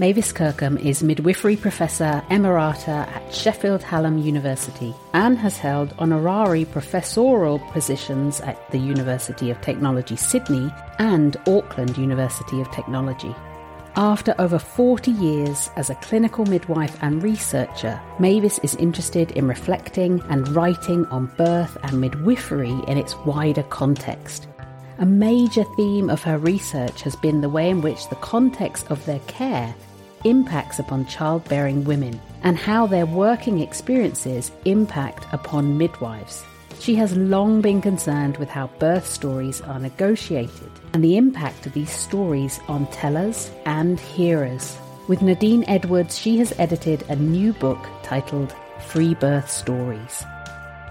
Mavis Kirkham is midwifery professor emerita at Sheffield Hallam University and has held honorary professorial positions at the University of Technology Sydney and Auckland University of Technology. After over 40 years as a clinical midwife and researcher, Mavis is interested in reflecting and writing on birth and midwifery in its wider context. A major theme of her research has been the way in which the context of their care impacts upon childbearing women and how their working experiences impact upon midwives. She has long been concerned with how birth stories are negotiated and the impact of these stories on tellers and hearers. With Nadine Edwards, she has edited a new book titled Free Birth Stories.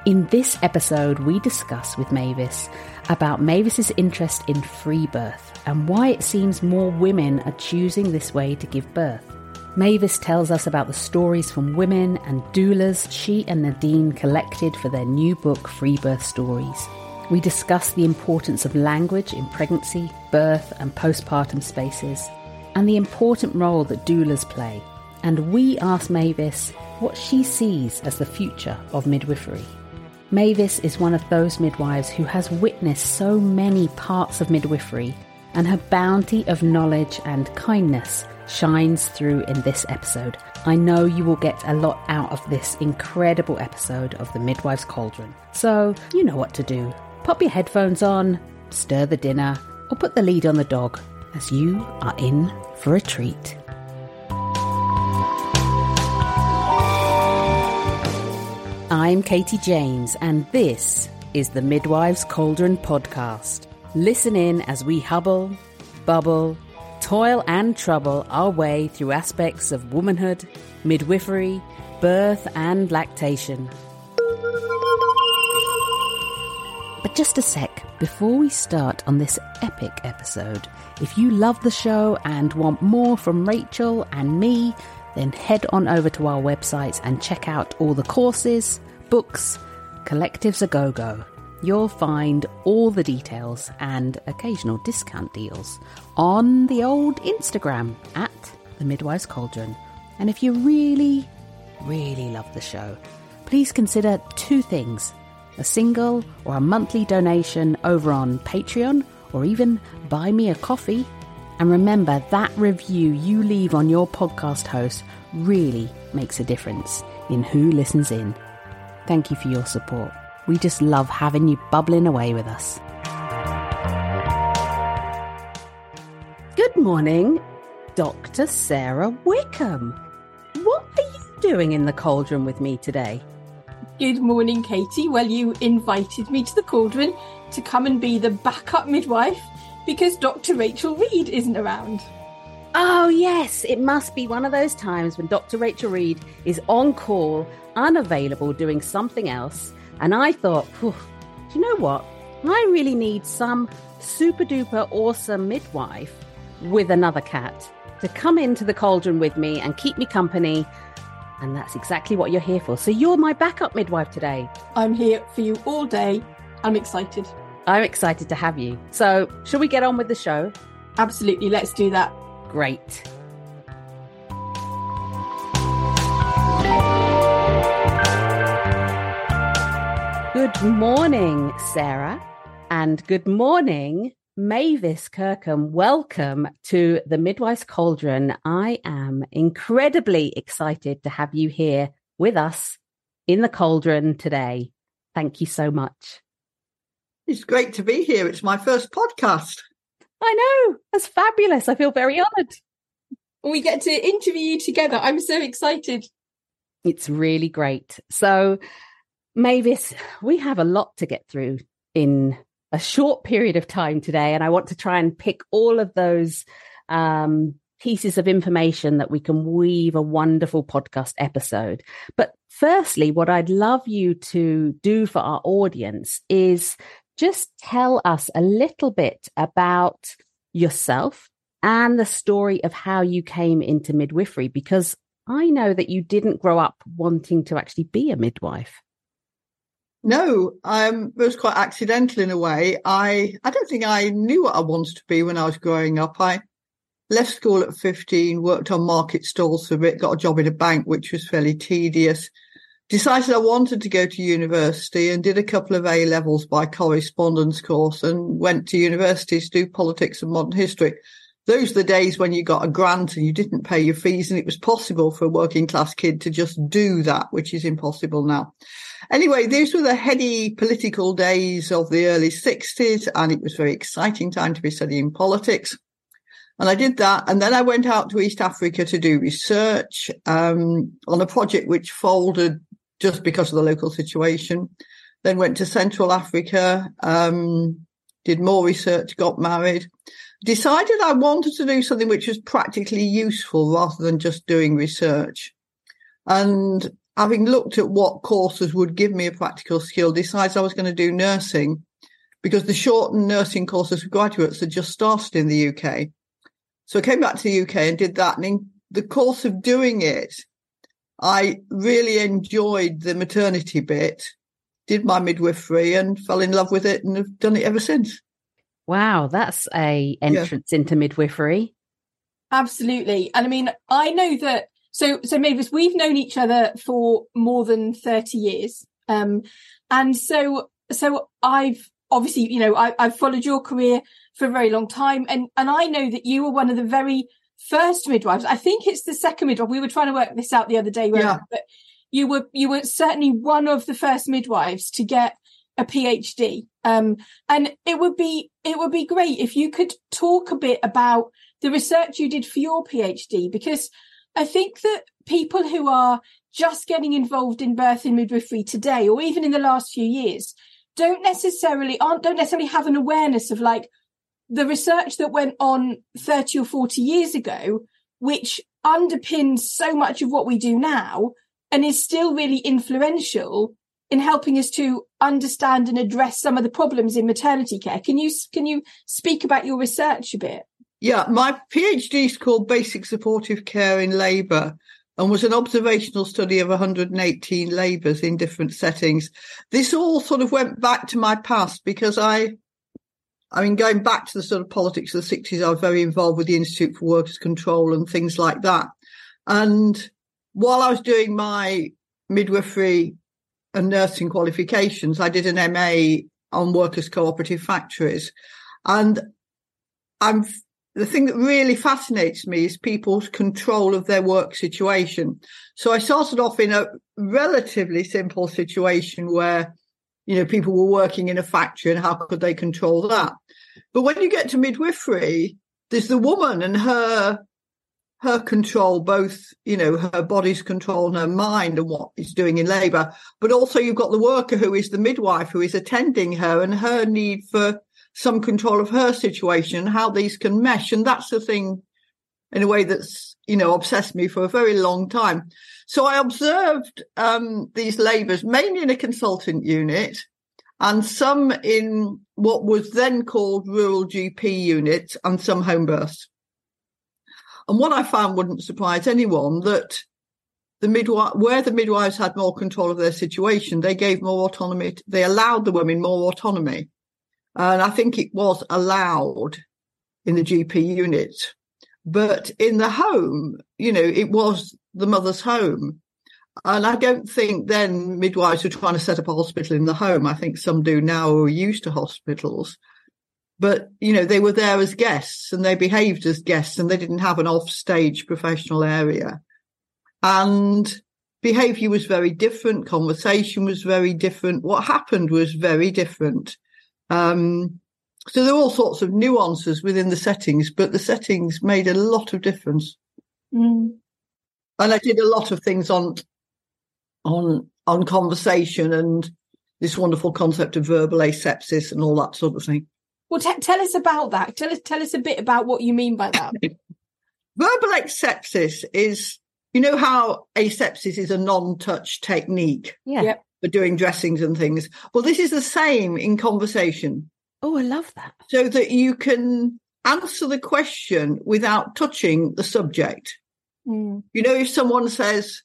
In this episode, we discuss with Mavis about Mavis's interest in free birth and why it seems more women are choosing this way to give birth. Mavis tells us about the stories from women and doulas she and Nadine collected for their new book, Free Birth Stories. We discuss the importance of language in pregnancy, birth, and postpartum spaces, and the important role that doulas play. And we ask Mavis what she sees as the future of midwifery. Mavis is one of those midwives who has witnessed so many parts of midwifery, and her bounty of knowledge and kindness shines through in this episode. I know you will get a lot out of this incredible episode of The Midwife's Cauldron. So, you know what to do. Pop your headphones on, stir the dinner, or put the lead on the dog as you are in for a treat. I'm Katie James, and this is the Midwives Cauldron podcast. Listen in as we hubble, bubble, toil, and trouble our way through aspects of womanhood, midwifery, birth, and lactation. But just a sec, before we start on this epic episode, if you love the show and want more from Rachel and me, then head on over to our website and check out all the courses, books, collectives a go go. You'll find all the details and occasional discount deals on the old Instagram at the Midwives Cauldron. And if you really, really love the show, please consider two things a single or a monthly donation over on Patreon or even buy me a coffee and remember that review you leave on your podcast host really makes a difference in who listens in. Thank you for your support. We just love having you bubbling away with us. Good morning, Dr. Sarah Wickham. What are you doing in the cauldron with me today? Good morning, Katie. Well, you invited me to the cauldron to come and be the backup midwife because Dr. Rachel Reed isn't around. Oh, yes, it must be one of those times when Dr. Rachel Reed is on call, unavailable, doing something else. And I thought, do you know what? I really need some super duper awesome midwife with another cat to come into the cauldron with me and keep me company. And that's exactly what you're here for. So you're my backup midwife today. I'm here for you all day. I'm excited. I'm excited to have you. So, shall we get on with the show? Absolutely. Let's do that. Great. Good morning, Sarah, and good morning, Mavis Kirkham. Welcome to the Midwife's Cauldron. I am incredibly excited to have you here with us in the cauldron today. Thank you so much. It's great to be here. It's my first podcast. I know. That's fabulous. I feel very honored. We get to interview you together. I'm so excited. It's really great. So, Mavis, we have a lot to get through in a short period of time today, and I want to try and pick all of those um, pieces of information that we can weave a wonderful podcast episode. But firstly, what I'd love you to do for our audience is just tell us a little bit about yourself and the story of how you came into midwifery, because I know that you didn't grow up wanting to actually be a midwife. No, um, it was quite accidental in a way. I, I don't think I knew what I wanted to be when I was growing up. I, left school at 15, worked on market stalls for a bit, got a job in a bank, which was fairly tedious. Decided I wanted to go to university and did a couple of A levels by correspondence course and went to university to do politics and modern history. Those are the days when you got a grant and you didn't pay your fees and it was possible for a working class kid to just do that, which is impossible now. Anyway, these were the heady political days of the early 60s and it was very exciting time to be studying politics. And I did that. And then I went out to East Africa to do research um, on a project which folded just because of the local situation. Then went to Central Africa, um, did more research, got married, decided I wanted to do something which was practically useful rather than just doing research. And having looked at what courses would give me a practical skill, decided I was going to do nursing because the shortened nursing courses for graduates had just started in the UK. So I came back to the UK and did that. And in the course of doing it, I really enjoyed the maternity bit, did my midwifery and fell in love with it and have done it ever since. Wow, that's a entrance yeah. into midwifery. Absolutely. And I mean, I know that so so Mavis, we've known each other for more than 30 years. Um and so so I've obviously, you know, I, I've followed your career for a very long time. And, and I know that you were one of the very first midwives. I think it's the second midwife. We were trying to work this out the other day, yeah. but you were, you were certainly one of the first midwives to get a PhD. Um, and it would be, it would be great if you could talk a bit about the research you did for your PhD, because I think that people who are just getting involved in birth and midwifery today, or even in the last few years, don't necessarily aren't don't necessarily have an awareness of like the research that went on 30 or 40 years ago, which underpins so much of what we do now and is still really influential in helping us to understand and address some of the problems in maternity care. Can you can you speak about your research a bit? Yeah, my PhD is called Basic Supportive Care in Labour and was an observational study of 118 labours in different settings. This all sort of went back to my past because I I mean, going back to the sort of politics of the 60s, I was very involved with the Institute for Workers' Control and things like that. And while I was doing my midwifery and nursing qualifications, I did an MA on workers' cooperative factories. And I'm the thing that really fascinates me is people's control of their work situation. So I started off in a relatively simple situation where you know, people were working in a factory and how could they control that? But when you get to midwifery, there's the woman and her her control, both, you know, her body's control and her mind and what is doing in labour. But also you've got the worker who is the midwife who is attending her and her need for some control of her situation how these can mesh. And that's the thing in a way that's, you know, obsessed me for a very long time. So I observed um, these labours mainly in a consultant unit and some in what was then called rural GP units and some home births. And what I found wouldn't surprise anyone that the midwife, where the midwives had more control of their situation, they gave more autonomy. They allowed the women more autonomy. And I think it was allowed in the GP unit. But in the home, you know, it was the mother's home. And I don't think then midwives were trying to set up a hospital in the home. I think some do now who are used to hospitals. But, you know, they were there as guests and they behaved as guests and they didn't have an off stage professional area. And behavior was very different. Conversation was very different. What happened was very different. Um, so there are all sorts of nuances within the settings, but the settings made a lot of difference. Mm and I did a lot of things on on on conversation and this wonderful concept of verbal asepsis and all that sort of thing. Well, t- tell us about that. Tell us tell us a bit about what you mean by that. verbal asepsis is, you know, how asepsis is a non-touch technique yeah. Yep. for doing dressings and things. Well, this is the same in conversation. Oh, I love that. So that you can answer the question without touching the subject. Mm. You know, if someone says,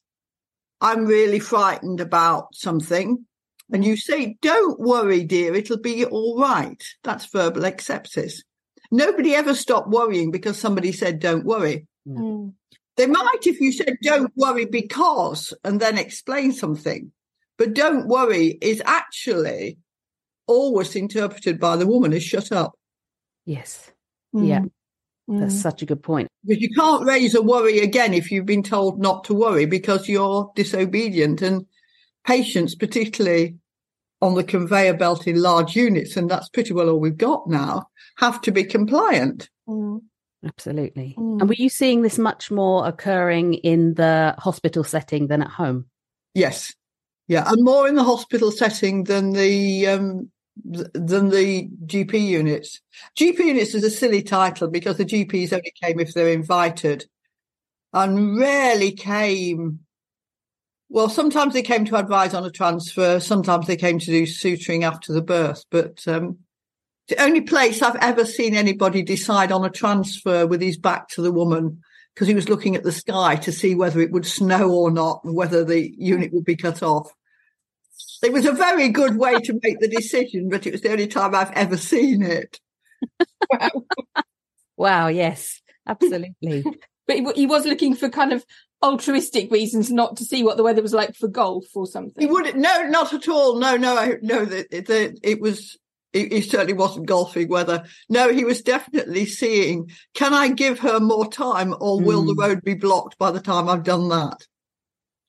I'm really frightened about something, and you say, Don't worry, dear, it'll be all right. That's verbal asepsis. Nobody ever stopped worrying because somebody said, don't worry. Mm. They might if you said, don't worry because, and then explain something. But don't worry is actually always interpreted by the woman as shut up. Yes. Mm. Yeah. That's Mm. such a good point. Because you can't raise a worry again if you've been told not to worry because you're disobedient. And patients, particularly on the conveyor belt in large units, and that's pretty well all we've got now, have to be compliant. Mm. Absolutely. Mm. And were you seeing this much more occurring in the hospital setting than at home? Yes. Yeah. And more in the hospital setting than the, um, than the GP units. GP units is a silly title because the GPs only came if they're invited and rarely came. Well, sometimes they came to advise on a transfer. Sometimes they came to do suturing after the birth, but, um, the only place I've ever seen anybody decide on a transfer with his back to the woman because he was looking at the sky to see whether it would snow or not whether the unit would be cut off. It was a very good way to make the decision, but it was the only time I've ever seen it. Wow, wow, yes, absolutely. But he, he was looking for kind of altruistic reasons, not to see what the weather was like for golf or something. He wouldn't. no, not at all. No, no, I, no. The, the, it was. He, he certainly wasn't golfing weather. No, he was definitely seeing. Can I give her more time, or will the Mm. road be blocked by the time I've done that?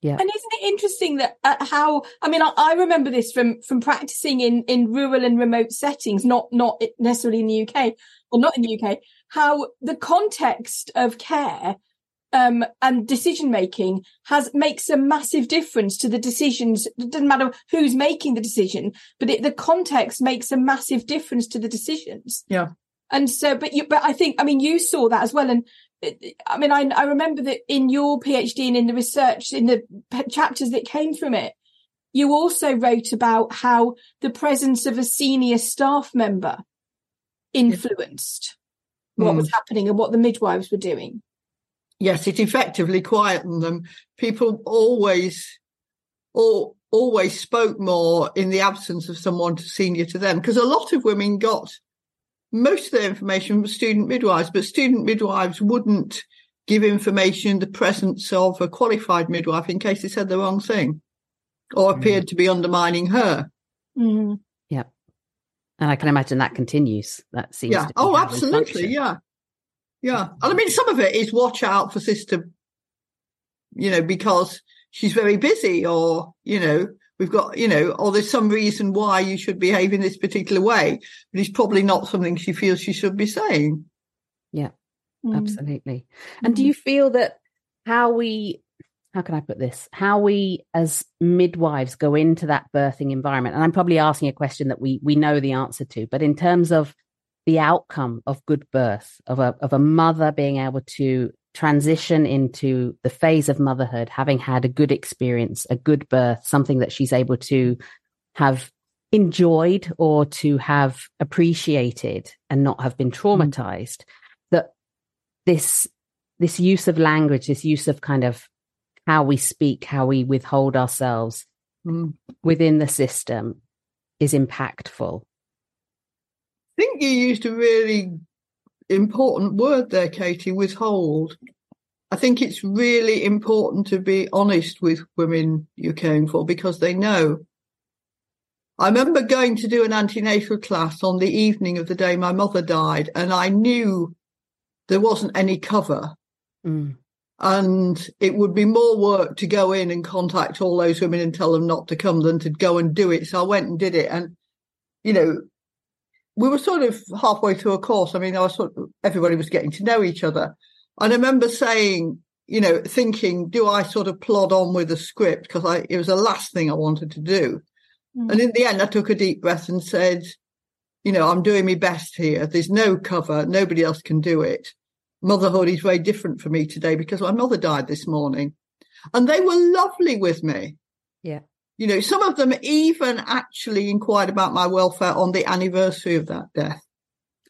Yeah. And isn't it interesting that uh, how I mean I, I remember this from from practicing in in rural and remote settings, not not necessarily in the UK or not in the UK. How the context of care um, and decision making has makes a massive difference to the decisions. It doesn't matter who's making the decision, but it, the context makes a massive difference to the decisions. Yeah. And so, but you, but I think, I mean, you saw that as well. And I mean, I, I remember that in your PhD and in the research, in the p- chapters that came from it, you also wrote about how the presence of a senior staff member influenced what Mm. was happening and what the midwives were doing. Yes, it effectively quietened them. People always, all, always spoke more in the absence of someone senior to them because a lot of women got most of their information was student midwives, but student midwives wouldn't give information in the presence of a qualified midwife in case they said the wrong thing or Mm. appeared to be undermining her. Mm. And I can imagine that continues. That seems Yeah. to be Oh, absolutely. Yeah. Yeah. And I mean, some of it is watch out for sister, you know, because she's very busy or, you know, we've got, you know, or there's some reason why you should behave in this particular way, but it's probably not something she feels she should be saying. Mm. Absolutely. And do Mm. you feel that how we, how can I put this? How we as midwives go into that birthing environment, and I'm probably asking a question that we we know the answer to, but in terms of the outcome of good birth, of a of a mother being able to transition into the phase of motherhood, having had a good experience, a good birth, something that she's able to have enjoyed or to have appreciated and not have been traumatized that this this use of language this use of kind of how we speak how we withhold ourselves Mm. within the system is impactful I think you used a really important word there, Katie, withhold. I think it's really important to be honest with women you're caring for because they know. I remember going to do an antenatal class on the evening of the day my mother died, and I knew there wasn't any cover. Mm. And it would be more work to go in and contact all those women and tell them not to come than to go and do it. So I went and did it. And, you know, we were sort of halfway through a course. I mean, I was sort of, everybody was getting to know each other. And I remember saying, you know, thinking, do I sort of plod on with the script? Because I, it was the last thing I wanted to do. Mm. And in the end, I took a deep breath and said, you know, I'm doing my best here. There's no cover. Nobody else can do it. Motherhood is very different for me today because my mother died this morning and they were lovely with me. Yeah. You know, some of them even actually inquired about my welfare on the anniversary of that death.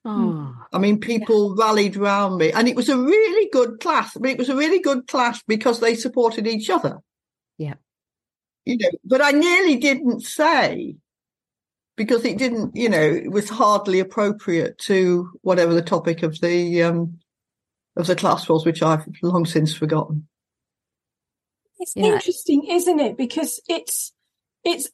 Oh, I mean, people rallied round me and it was a really good class. I mean, it was a really good class because they supported each other. Yeah. You know, but I nearly didn't say, because it didn't, you know, it was hardly appropriate to whatever the topic of the um, of the class was, which I've long since forgotten. It's yeah. interesting, isn't it? Because it's it's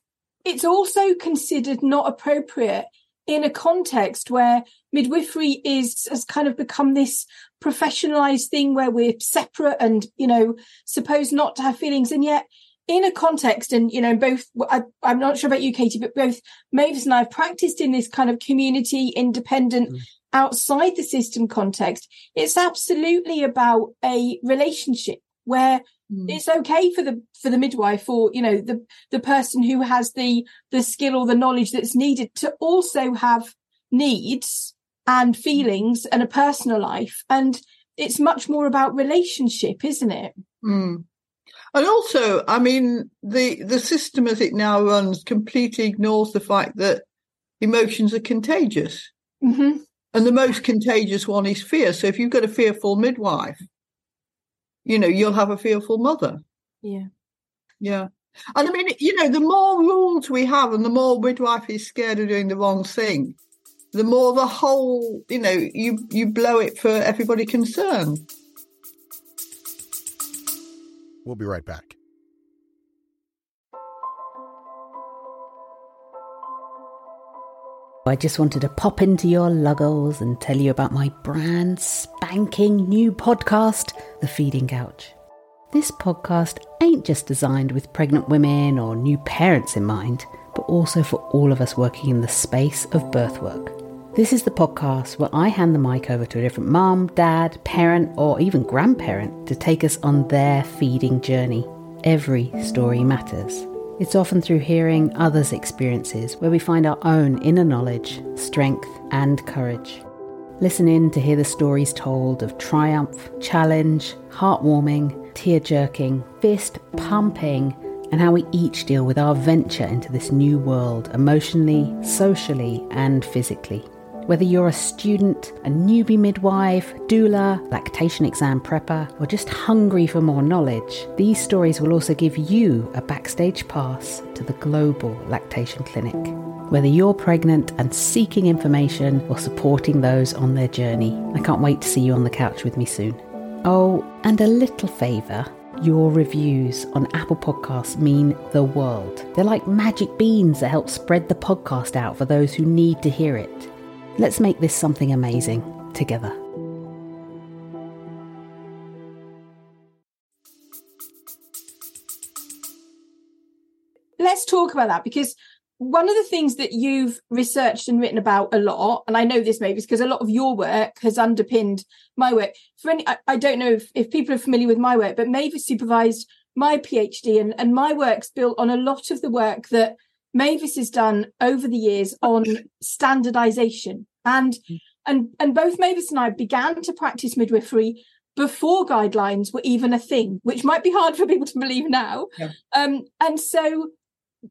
it's also considered not appropriate in a context where midwifery is has kind of become this professionalized thing where we're separate and you know supposed not to have feelings and yet in a context and you know both I, am not sure about you katie but both mavis and i have practiced in this kind of community independent mm. outside the system context it's absolutely about a relationship where. It's okay for the for the midwife or you know the the person who has the the skill or the knowledge that's needed to also have needs and mm. feelings and a personal life and it's much more about relationship isn't it mm. And also, I mean, the the system as it now runs completely ignores the fact that emotions are contagious. Mm-hmm. And the most contagious one is fear. So if you've got a fearful midwife, you know, you'll have a fearful mother. Yeah. Yeah. And I mean, you know, the more rules we have and the more midwife is scared of doing the wrong thing, the more the whole, you know, you, you blow it for everybody concerned. We'll be right back. I just wanted to pop into your luggles and tell you about my brand spanking new podcast, The Feeding Couch. This podcast ain't just designed with pregnant women or new parents in mind, but also for all of us working in the space of birth work. This is the podcast where I hand the mic over to a different mum, dad, parent, or even grandparent to take us on their feeding journey. Every story matters. It's often through hearing others' experiences where we find our own inner knowledge, strength, and courage. Listen in to hear the stories told of triumph, challenge, heartwarming, tear jerking, fist pumping, and how we each deal with our venture into this new world emotionally, socially, and physically. Whether you're a student, a newbie midwife, doula, lactation exam prepper, or just hungry for more knowledge, these stories will also give you a backstage pass to the global lactation clinic. Whether you're pregnant and seeking information or supporting those on their journey, I can't wait to see you on the couch with me soon. Oh, and a little favour your reviews on Apple Podcasts mean the world. They're like magic beans that help spread the podcast out for those who need to hear it. Let's make this something amazing together. Let's talk about that because one of the things that you've researched and written about a lot, and I know this maybe because a lot of your work has underpinned my work. For any, I, I don't know if, if people are familiar with my work, but Mavis supervised my PhD, and, and my work's built on a lot of the work that Mavis has done over the years on standardization. And mm. and and both Mavis and I began to practice midwifery before guidelines were even a thing, which might be hard for people to believe now. Yeah. Um, and so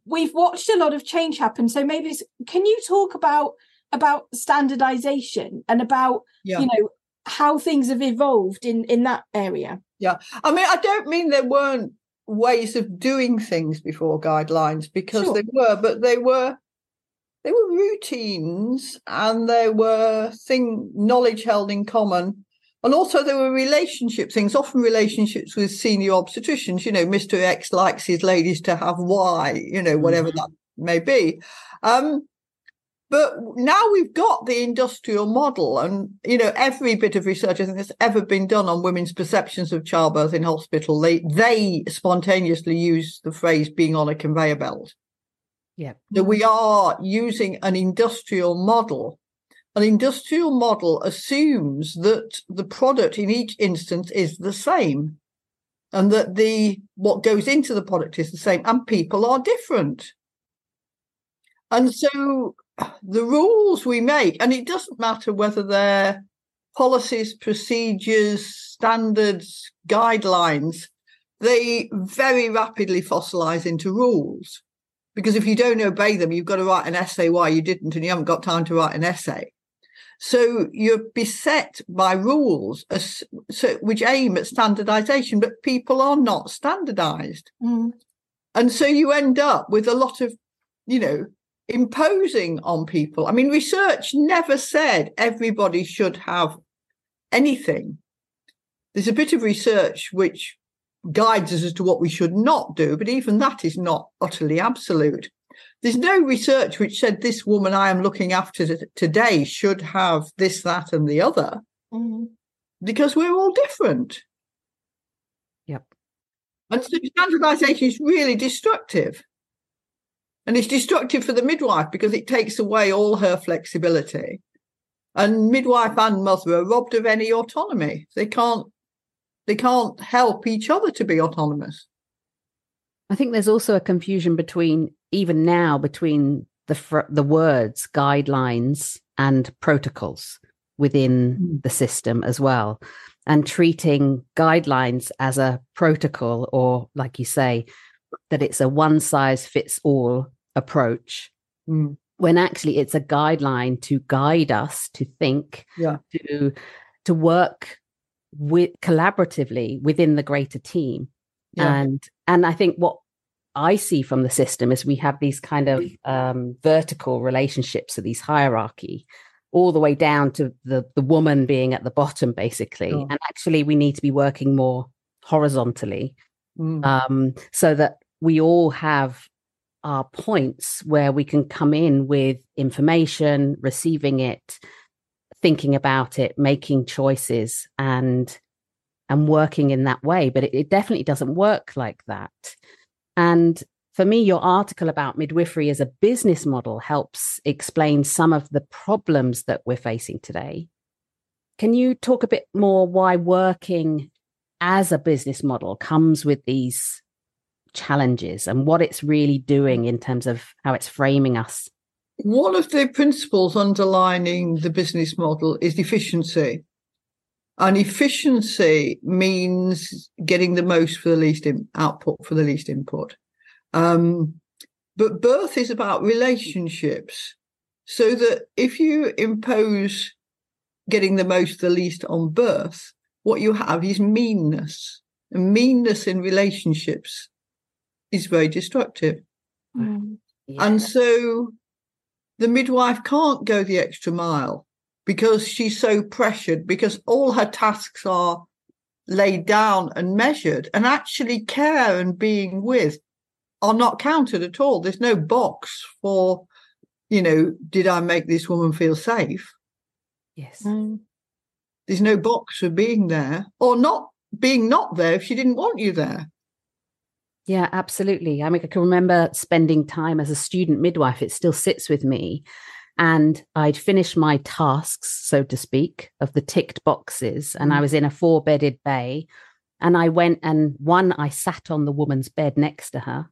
we've watched a lot of change happen. So maybe can you talk about about standardization and about yeah. you know how things have evolved in in that area? Yeah, I mean, I don't mean there weren't ways of doing things before guidelines because sure. they were, but they were they were routines and there were thing knowledge held in common. And also there were relationship things often relationships with senior obstetricians. You know mr x likes his ladies to have y you know whatever mm-hmm. that may be. Um, but now we've got the industrial model and you know every bit of research i think that's ever been done on women's perceptions of childbirth in hospital they they spontaneously use the phrase being on a conveyor belt yeah. That we are using an industrial model. An industrial model assumes that the product in each instance is the same and that the what goes into the product is the same and people are different. And so the rules we make, and it doesn't matter whether they're policies, procedures, standards, guidelines, they very rapidly fossilize into rules because if you don't obey them, you've got to write an essay why you didn't, and you haven't got time to write an essay. So you're beset by rules as, so, which aim at standardization, but people are not standardized. Mm. And so you end up with a lot of, you know, imposing on people. I mean, research never said everybody should have anything. There's a bit of research which guides us as to what we should not do, but even that is not utterly absolute. There's no research which said this woman I am looking after today should have this, that, and the other, Mm-hmm. because we're all different. Yep. And so standardization is really destructive. And it's destructive for the midwife because it takes away all her flexibility. And midwife and mother are robbed of any autonomy. They can't they can't help each other to be autonomous. I think there's also a confusion between even now between the fr- the words guidelines and protocols within Mm. the system as well and treating guidelines as a protocol or like you say that it's a one size fits all approach Mm. when actually it's a guideline to guide us to think Yeah. to to work with collaboratively within the greater team Yeah. and and i think what i see from the system is we have these kind of um, vertical relationships so these hierarchy all the way down to the the woman being at the bottom basically and actually we need to be working more horizontally Mm. um, so that we all have our points where we can come in with information, receiving it, thinking about it, making choices, and and working in that way. But it, it definitely doesn't work like that. And for me, your article about midwifery as a business model helps explain some of the problems that we're facing today. Can you talk a bit more why working as a business model comes with these challenges and what it's really doing in terms of how it's framing us. One of the principles underlining the business model is efficiency. And efficiency means getting the most for the least in, output for the least input. Um, but birth is about relationships. So that if you impose getting the most, the least on birth, what you have is meanness. And meanness in relationships is very destructive. Mm. And so the midwife can't go the extra mile because she's so pressured, because all her tasks are laid down and measured, and actually care and being with are not counted at all. There's no box for, you know, did I make this woman feel safe? yes. Mm. There's no box for being there or not being not there if she didn't want you there. Yeah, absolutely. I mean, I can remember spending time as a student midwife. It still sits with me. And I'd finished my tasks, so to speak, of the ticked boxes. And I Mm. was in a four bedded bay. And I went and one, I sat on the woman's bed next to her.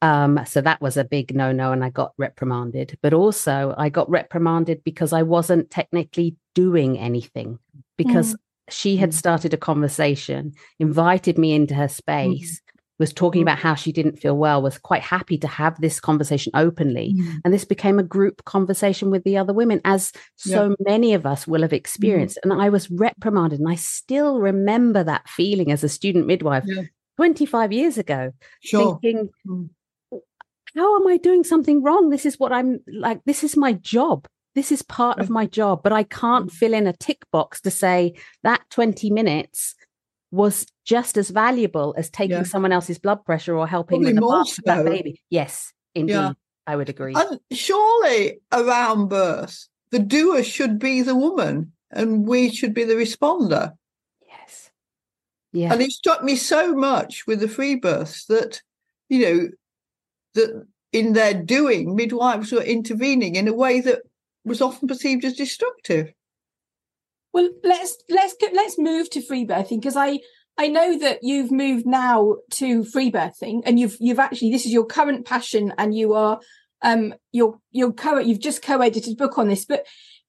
Um, so that was a big no no. And I got reprimanded. But also, I got reprimanded because I wasn't technically doing anything because she had Mm. started a conversation, invited me into her space, was talking Mm. about how she didn't feel well, was quite happy to have this conversation openly. And this became a group conversation with the other women, as so many of us will have experienced. And I was reprimanded. And I still remember that feeling as a student midwife Yeah. 25 years ago, Sure. thinking, Mm. how am I doing something wrong? This is what I'm like, this is my job. This is part of my job, but I can't Mm. fill in a tick box to say that 20 minutes was just as valuable as taking Yeah. someone else's blood pressure or helping Probably with the birth of that baby. Yes, indeed. I would agree. And surely around birth, the doer should be the woman and we should be the responder. yes. Yeah. And it struck me so much with the free births that, you know, that in their doing, midwives were intervening in a way that was often perceived as destructive. Well, let's let's let's move to free birthing because I I know that you've moved now to free birthing and you've you've actually this is your current passion and you are um you're you're co you've just co-edited a book on this but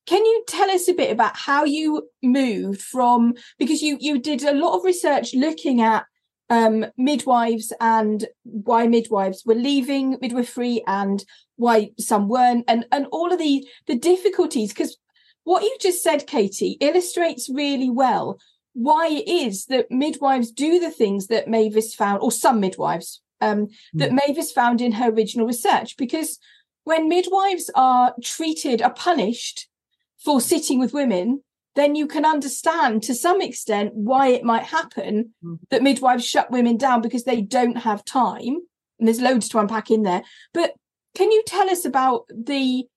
can you tell us a bit about how you moved from because you you did a lot of research looking at um midwives and why midwives were leaving midwifery and why some weren't and and all of the the difficulties because what you just said, Katie, illustrates really well why it is that midwives do the things that Mavis found, or some midwives, um, that Mavis found in her original research. Because when midwives are treated, are punished for sitting with women, then you can understand to some extent why it might happen mm. that midwives shut women down because they don't have time. And there's loads to unpack in there. But can you tell us about the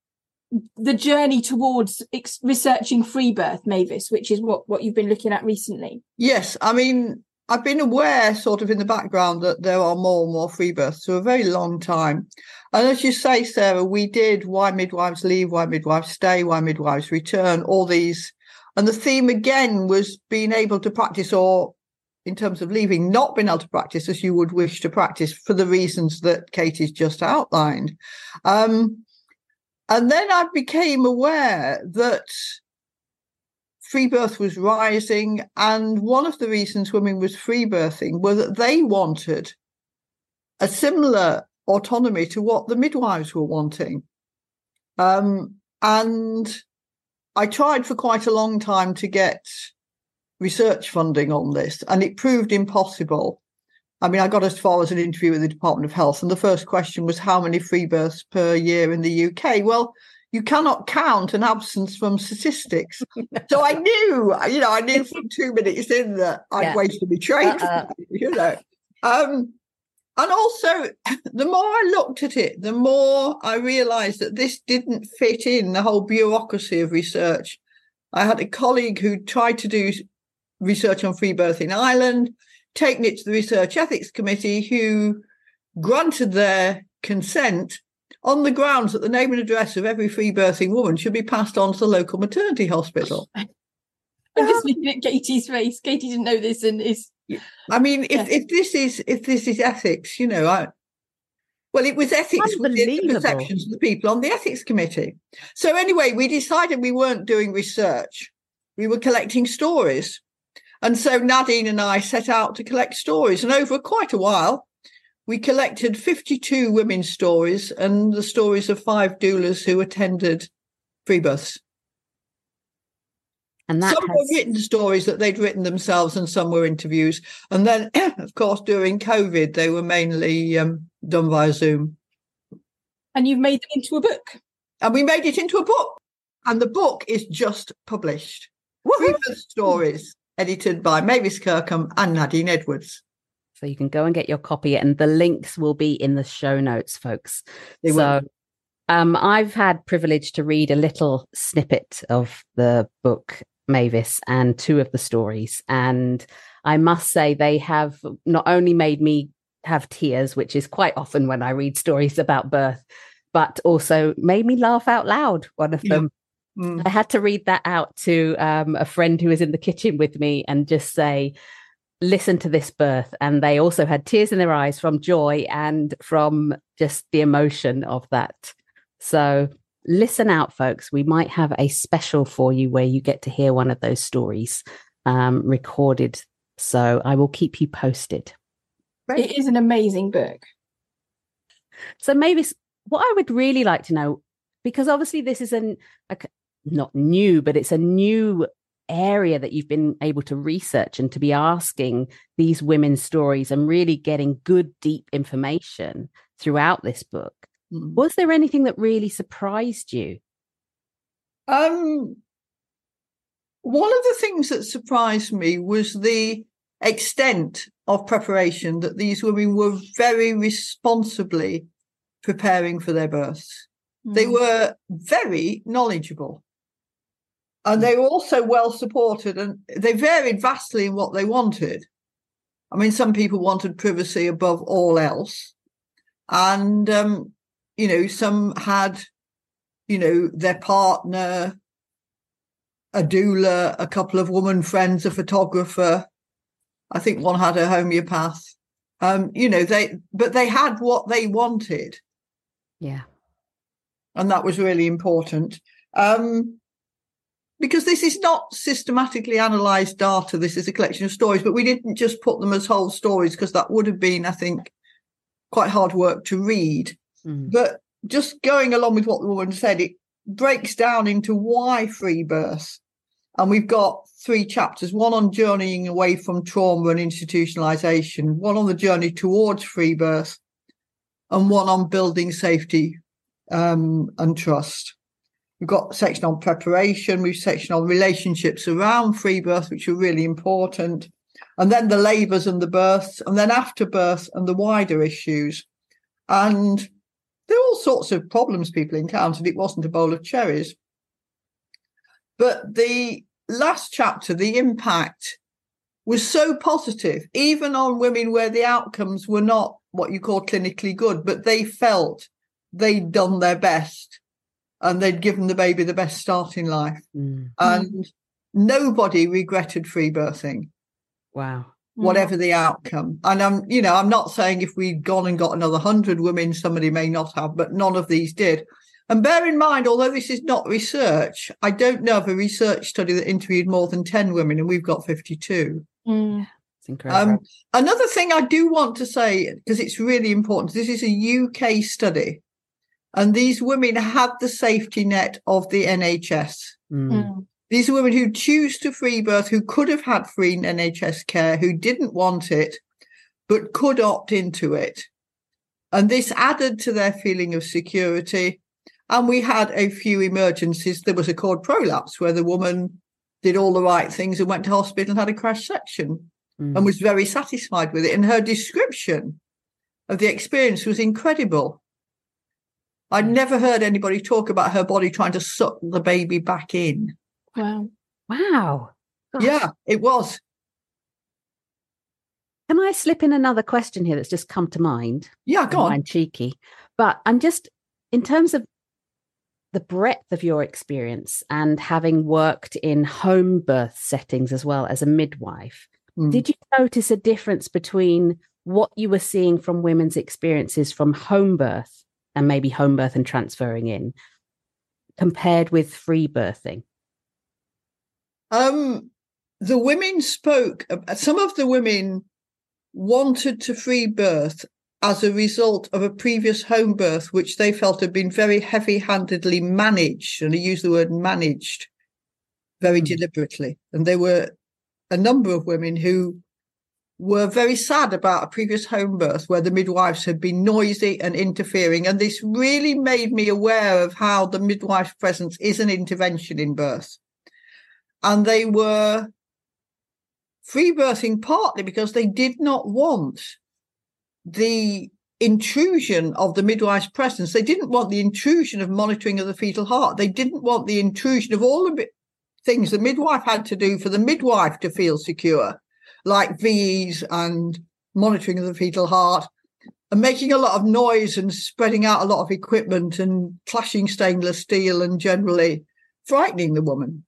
the journey towards ex- researching free birth, Mavis, which is what what you've been looking at recently? Yes, I mean I've been aware, sort of in the background, that there are more and more free births for a very long time. And as you say, Sarah, we did why midwives leave, why midwives stay, why midwives return, all these. And the theme again was being able to practice, or in terms of leaving, not being able to practice as you would wish to practice for the reasons that Katie's just outlined. Um, and then I became aware that free birth was rising. And one of the reasons women was free birthing was that they wanted a similar autonomy to what the midwives were wanting. Um, and I tried for quite a long time to get research funding on this, and it proved impossible. I mean, I got as far as an interview with the Department of Health, and the first question was how many free births per year in the UK? Well, you cannot count an absence from statistics. so I knew, you know, I knew from two minutes in that I'd yeah. wasted my trade, uh-uh. you know. Um, and also, the more I looked at it, the more I realized that this didn't fit in the whole bureaucracy of research. I had a colleague who tried to do research on free birth in Ireland, taken it to the Research Ethics Committee, who granted their consent on the grounds that the name and address of every free birthing woman should be passed on to the local maternity hospital. I'm just looking at Katie's face. Katie didn't know this and is. I mean, if, yes. if this is if this is ethics, you know, I well, it was ethics within the perceptions of the people on the ethics committee. So anyway, we decided we weren't doing research; we were collecting stories. And so Nadine and I set out to collect stories, and over quite a while, we collected 52 women's stories and the stories of five doulas who attended free births. And that some has... were written stories that they'd written themselves, and some were interviews. And then, of course, during COVID, they were mainly um, done via Zoom. And you've made them into a book. And we made it into a book. And the book is just published. Free Birth Stories, edited by Mavis Kirkham and Nadine Edwards. So you can go and get your copy, and the links will be in the show notes, folks. They so um, I've had privilege to read a little snippet of the book Mavis and two of the stories, and I must say they have not only made me have tears, which is quite often when I read stories about birth, but also made me laugh out loud. One of them. Yeah. Mm. I had to read that out to um, a friend who was in the kitchen with me and just say, listen to this birth. And they also had tears in their eyes from joy and from just the emotion of that. So listen out folks. We might have a special for you where you get to hear one of those stories um, recorded. So i will keep you posted. It is an amazing book. So maybe what i would really like to know because obviously this is an a, not new but it's a new area that you've been able to research and to be asking these women's stories and really getting good, deep information throughout this book. Mm. Was there anything that really surprised you? Um, one of the things that surprised me was the extent of preparation that these women were very responsibly preparing for their births. Mm. They were very knowledgeable and they were also well supported and they varied vastly in what they wanted. I mean, some people wanted privacy above all else. And, um, you know, some had, you know, their partner, a doula, a couple of woman friends, a photographer. I think one had a homeopath. Um, you know, they, but they had what they wanted. Yeah. And that was really important. Um, because this is not systematically analysed data. This is a collection of stories, but we didn't just put them as whole stories because that would have been, I think, quite hard work to read. Mm. But just going along with what the woman said, it breaks down into why free birth. And we've got three chapters one on journeying away from trauma and institutionalization, one on the journey towards free birth, and one on building safety um, and trust. We've got section on preparation, we've section on relationships around free birth, which are really important. And then the labours and the births, and then after birth and the wider issues. And there are all sorts of problems people encountered. It wasn't a bowl of cherries. But the last chapter, the impact was so positive, even on women where the outcomes were not what you call clinically good, but they felt they'd done their best and they'd given the baby the best start in life. Mm. And nobody regretted free birthing. Wow. Whatever the outcome. And I'm, you know, I'm not saying if we'd gone and got another hundred women, somebody may not have, but none of these did. And bear in mind, although this is not research, I don't know of a research study that interviewed more than 10 women, and we've got 52. Mm. It's incredible. Um, another thing I do want to say, because it's really important, this is a UK study. And these women had the safety net of the NHS. Mm. Mm. These are women who choose to free birth, who could have had free NHS care, who didn't want it, but could opt into it. And this added to their feeling of security. And we had a few emergencies. There was a cord prolapse where the woman did all the right things and went to hospital and had a crash section mm. and was very satisfied with it. And her description of the experience was incredible. I'd never heard anybody talk about her body trying to suck the baby back in. Wow. Wow. Gosh. Yeah, it was. Can I slip in another question here that's just come to mind? Yeah, go on. I'm cheeky. But I'm just, in terms of the breadth of your experience and having worked in home birth settings as well as a midwife, mm. did you notice a difference between what you were seeing from women's experiences from home birth and maybe home birth and transferring in compared with free birthing? Um, the women spoke, some of the women wanted to free birth as a result of a previous home birth, which they felt had been very heavy handedly managed. And I use the word managed very mm. deliberately. And there were a number of women who were very sad about a previous home birth where the midwives had been noisy and interfering. And this really made me aware of how the midwife's presence is an intervention in birth. And they were free birthing partly because they did not want the intrusion of the midwife's presence. They didn't want the intrusion of monitoring of the fetal heart. They didn't want the intrusion of all the things the midwife had to do for the midwife to feel secure, like VEs and monitoring of the fetal heart, and making a lot of noise and spreading out a lot of equipment and clashing stainless steel and generally frightening the woman.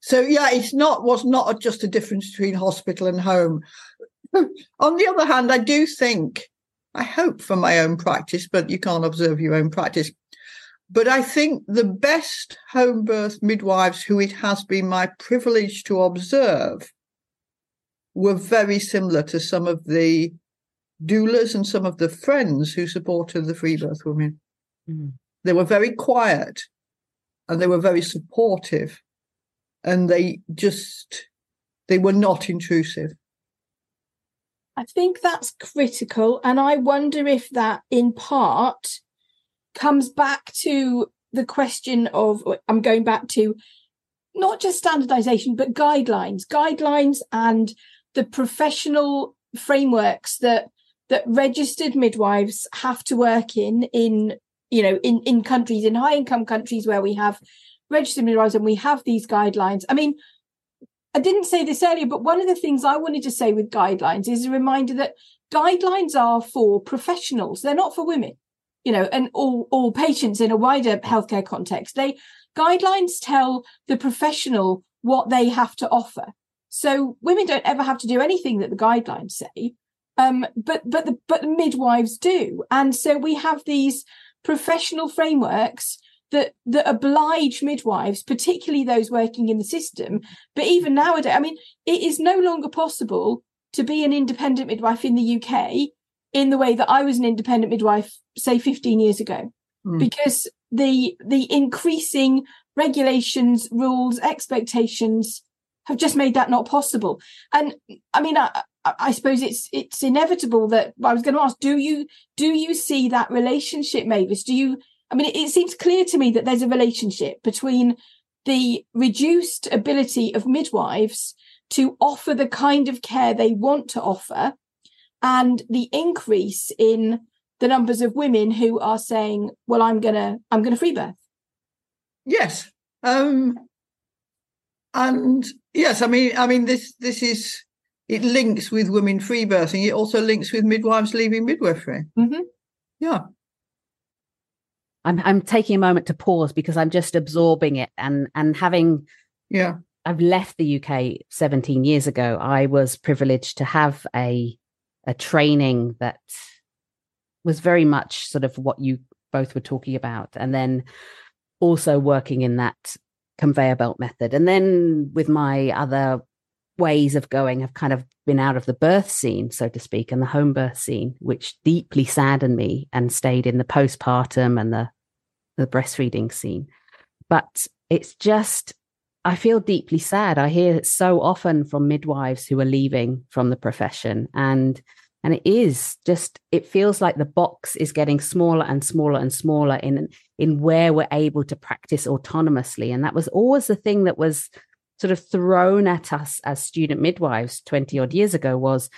So yeah, it's not was not just a difference between hospital and home. On the other hand, I do think, I hope for my own practice, but you can't observe your own practice. But I think the best home birth midwives who it has been my privilege to observe were very similar to some of the doulas and some of the friends who supported the free birth women. Mm. They were very quiet and they were very supportive and they just they were not intrusive. I think that's critical. And I wonder if that, in part, comes back to the question of I'm going back to not just standardization, but guidelines, guidelines and the professional frameworks that that registered midwives have to work in in you know in in countries in high income countries where we have registered midwives and we have these guidelines i mean I didn't say this earlier, but one of the things I wanted to say with guidelines is a reminder that guidelines are for professionals. They're not for women, you know, and all, all patients in a wider healthcare context. They guidelines tell the professional what they have to offer. So women don't ever have to do anything that the guidelines say. Um, but but the but the midwives do. And so we have these professional frameworks that that oblige midwives, particularly those working in the system. But even nowadays, I mean, it is no longer possible to be an independent midwife in the UK in the way that I was an independent midwife, say, 15 years ago, mm. because the the increasing regulations, rules, expectations have just made that not possible. And I mean, I, I suppose it's it's inevitable that I was going to ask: Do you do you see that relationship, Mavis? Do you? I mean, it, it seems clear to me that there's a relationship between the reduced ability of midwives to offer the kind of care they want to offer, and the increase in the numbers of women who are saying, "Well, I'm gonna I'm gonna free birth." Yes, um, and yes, I mean, I mean this this is it links with women free birthing. It also links with midwives leaving midwifery. Mm-hmm. Yeah. I'm I'm taking a moment to pause because I'm just absorbing it and and having yeah I've left the UK 17 years ago. I was privileged to have a a training that was very much sort of what you both were talking about, and then also working in that conveyor belt method. And then with my other ways of going I've kind of been out of the birth scene, so to speak, and the home birth scene, which deeply saddened me and stayed in the postpartum and the the breastfeeding scene. But it's just I feel deeply sad. I hear it so often from midwives who are leaving from the profession and and it is just it feels like the box is getting smaller and smaller and smaller in in where we're able to practice autonomously and that was always the thing that was sort of thrown at us as student midwives 20 odd years ago was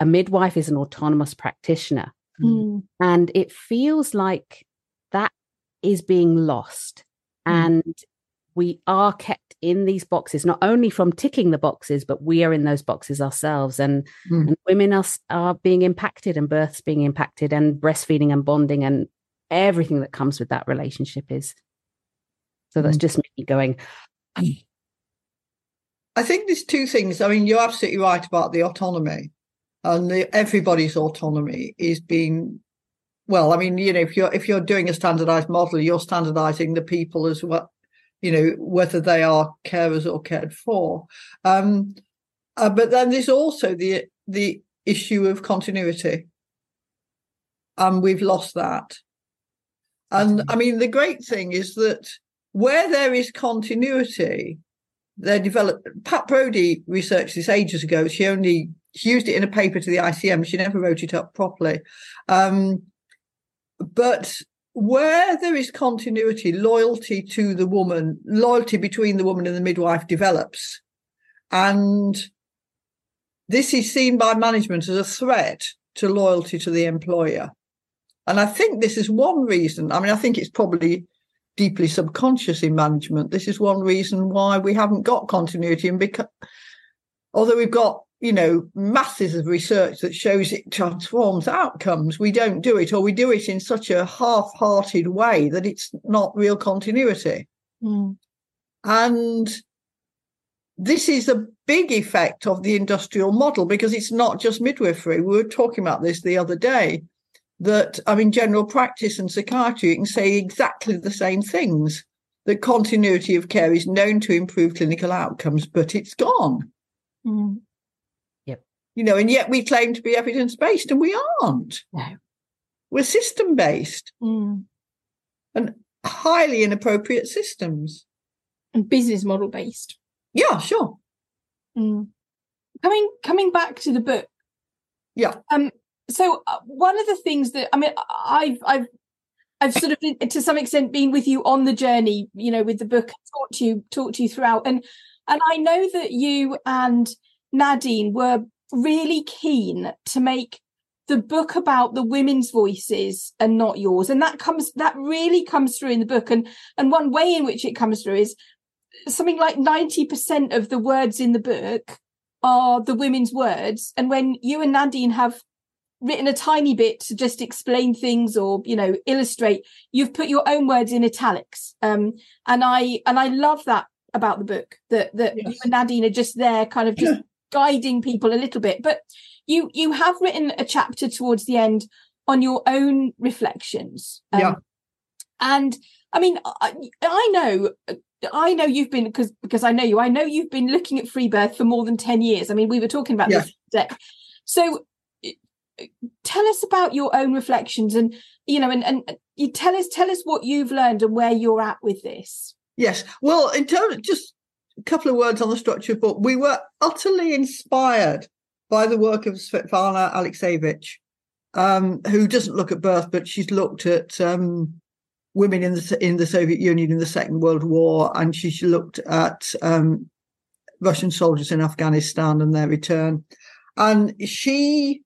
a midwife is an autonomous practitioner. Mm. And it feels like that is being lost. Mm. And we are kept in these boxes, not only from ticking the boxes, but we are in those boxes ourselves. And, mm. and women are, are being impacted and births being impacted and breastfeeding and bonding and everything that comes with that relationship is. So that's hmm. just me going, I think there's two things. I mean, you're absolutely right about the autonomy, and the, everybody's autonomy is being well. I mean, you know, if you're if you're doing a standardized model, you're standardizing the people as well. You know, whether they are carers or cared for. Um, uh, but then there's also the the issue of continuity, and we've lost that. And I mean, the great thing is that where there is continuity, they developed Pat Brodie researched this ages ago. She only she used it in a paper to the ICM. She never wrote it up properly. Um, but where there is continuity, loyalty to the woman, loyalty between the woman and the midwife develops. And this is seen by management as a threat to loyalty to the employer. And I think this is one reason. I mean, I think it's probably deeply subconscious in management. This is one reason why we haven't got continuity. And because, although we've got, you know, masses of research that shows it transforms outcomes, we don't do it, or we do it in such a half hearted way that it's not real continuity. Mm. And this is a big effect of the industrial model because it's not just midwifery. We were talking about this the other day that I mean, general practice and psychiatry you can say exactly the same things. That continuity of care is known to improve clinical outcomes, but it's gone. Mm. You know, and yet we claim to be evidence based, and we aren't. No. We're system based mm. and highly inappropriate systems. And business model based. Yeah, sure. Mm. Coming coming back to the book. Yeah. Um, so uh, one of the things that I mean, I've I've I've sort of to some extent been with you on the journey, you know, with the book, talked to you, talked to you throughout, and and I know that you and Nadine were really keen to make the book about the women's voices and not yours, and that comes that really comes through in the book, and and one way in which it comes through is something like ninety percent of the words in the book are the women's words, and when you and Nadine have written a tiny bit to just explain things or you know illustrate you've put your own words in italics. Um and i and i love that about the book that that yes. you and nadine are just there kind of just guiding people a little bit but you you have written a chapter towards the end on your own reflections um, yeah and i mean I, I know I know you've been because because I know you. I know you've been looking at free birth for more than ten years. I mean, we were talking about this today. So tell us about your own reflections and you know and and you tell us tell us what you've learned and where you're at with this yes well in terms just a couple of words on the structure of book we were utterly inspired by the work of Svetlana Alexievich, um, who doesn't look at birth, but she's looked at um, women in the in the Soviet Union in the Second World War, and she's looked at um, Russian soldiers in Afghanistan and their return. And she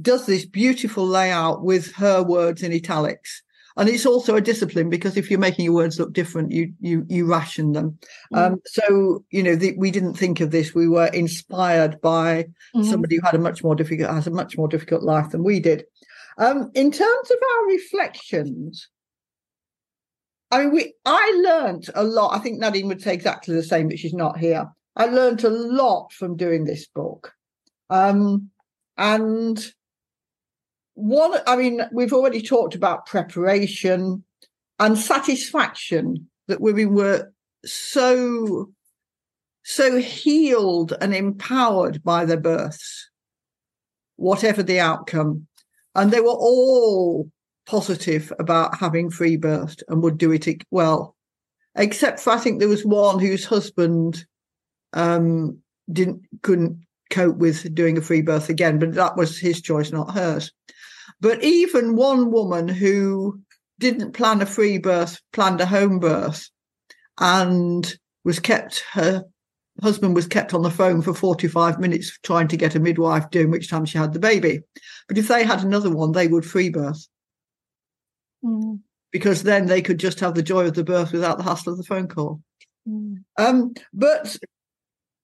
does this beautiful layout with her words in italics. And it's also a discipline because if you're making your words look different, you you you ration them. Mm. Um, so you know the, we didn't think of this. We were inspired by mm-hmm. somebody who had a much more difficult has a much more difficult life than we did. Um, in terms of our reflections, I mean, we I learned a lot. I think Nadine would say exactly the same, but she's not here. I learned a lot from doing this book. Um, and one, I mean, we've already talked about preparation and satisfaction that women were so, so healed and empowered by their births, whatever the outcome. And they were all positive about having free birth and would do it well, except for I think there was one whose husband um, didn't couldn't cope with doing a free birth again, but that was his choice, not hers. But even one woman who didn't plan a free birth, planned a home birth, and was kept her husband was kept on the phone for 45 minutes trying to get a midwife during which time she had the baby. But if they had another one, they would free birth. Mm. Because then they could just have the joy of the birth without the hassle of the phone call. Mm. Um, but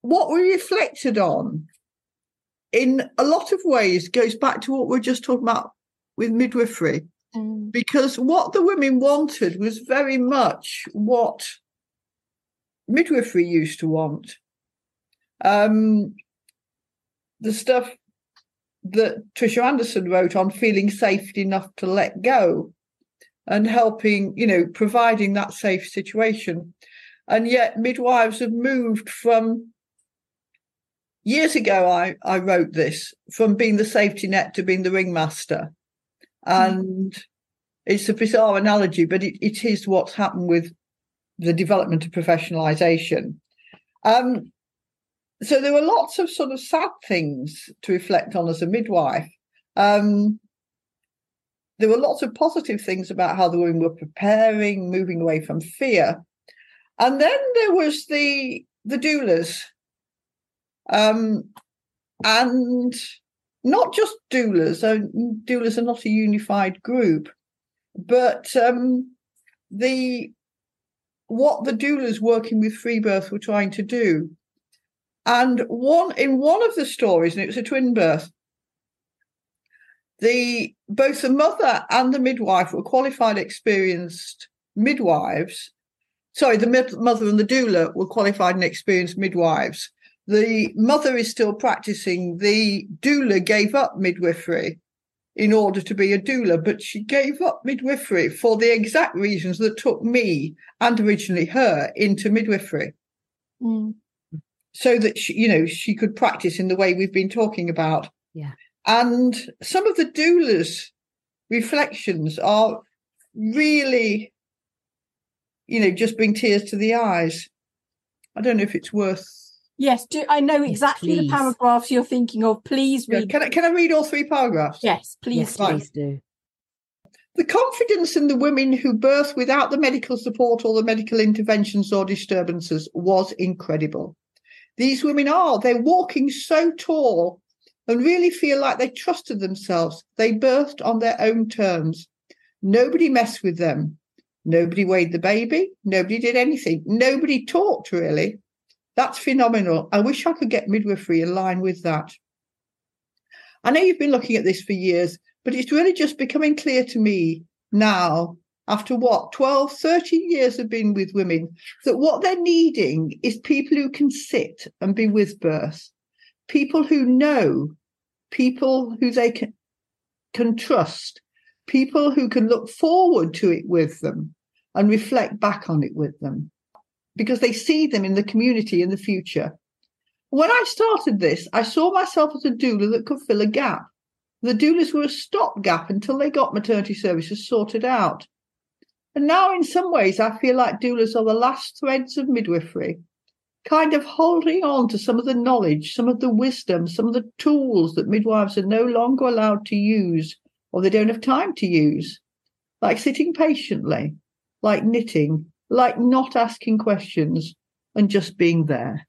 what we reflected on in a lot of ways goes back to what we are just talking about with midwifery. Mm. Because what the women wanted was very much what midwifery used to want. Um, the stuff that Tricia Anderson wrote on feeling safe enough to let go and helping, you know, providing that safe situation. And yet midwives have moved from years ago I, I wrote this from being the safety net to being the ringmaster. And it's a bizarre analogy, but it, it is what's happened with the development of professionalization. Um, so there were lots of sort of sad things to reflect on as a midwife. Um, there were lots of positive things about how the women were preparing, moving away from fear. And then there was the the doulas um, and not just doulas, uh, doulas are not a unified group, but um, the what the doulas working with free birth were trying to do. And one in one of the stories, and it was a twin birth, the both the mother and the midwife were qualified, experienced midwives. Sorry, the mother and the doula were qualified and experienced midwives the mother is still practicing. The doula gave up midwifery in order to be a doula, but she gave up midwifery for the exact reasons that took me and originally her into midwifery. Mm. So that she, you know, she could practice in the way we've been talking about. Yeah. And some of the doula's reflections are really, you know, just bring tears to the eyes. I don't know if it's worth Yes, do I know exactly yes, the paragraphs you're thinking of? Please read. Can I can I read all three paragraphs? Yes, please. Yes, please do. The confidence in the women who birth without the medical support or the medical interventions or disturbances was incredible. These women are, they're walking so tall and really feel like they trusted themselves. They birthed on their own terms. Nobody messed with them. Nobody weighed the baby. Nobody did anything. Nobody talked really. That's phenomenal. I wish I could get midwifery in line with that. I know you've been looking at this for years, but it's really just becoming clear to me now, after what, 12, 13 years of being with women, that what they're needing is people who can sit and be with birth, people who know, people who they can, can trust, people who can look forward to it with them and reflect back on it with them because they see them in the community in the future. When I started this, I saw myself as a doula that could fill a gap. The doulas were a stopgap until they got maternity services sorted out. And now, in some ways, I feel like doulas are the last threads of midwifery, kind of holding on to some of the knowledge, some of the wisdom, some of the tools that midwives are no longer allowed to use or they don't have time to use, like sitting patiently, like knitting, like not asking questions and just being there.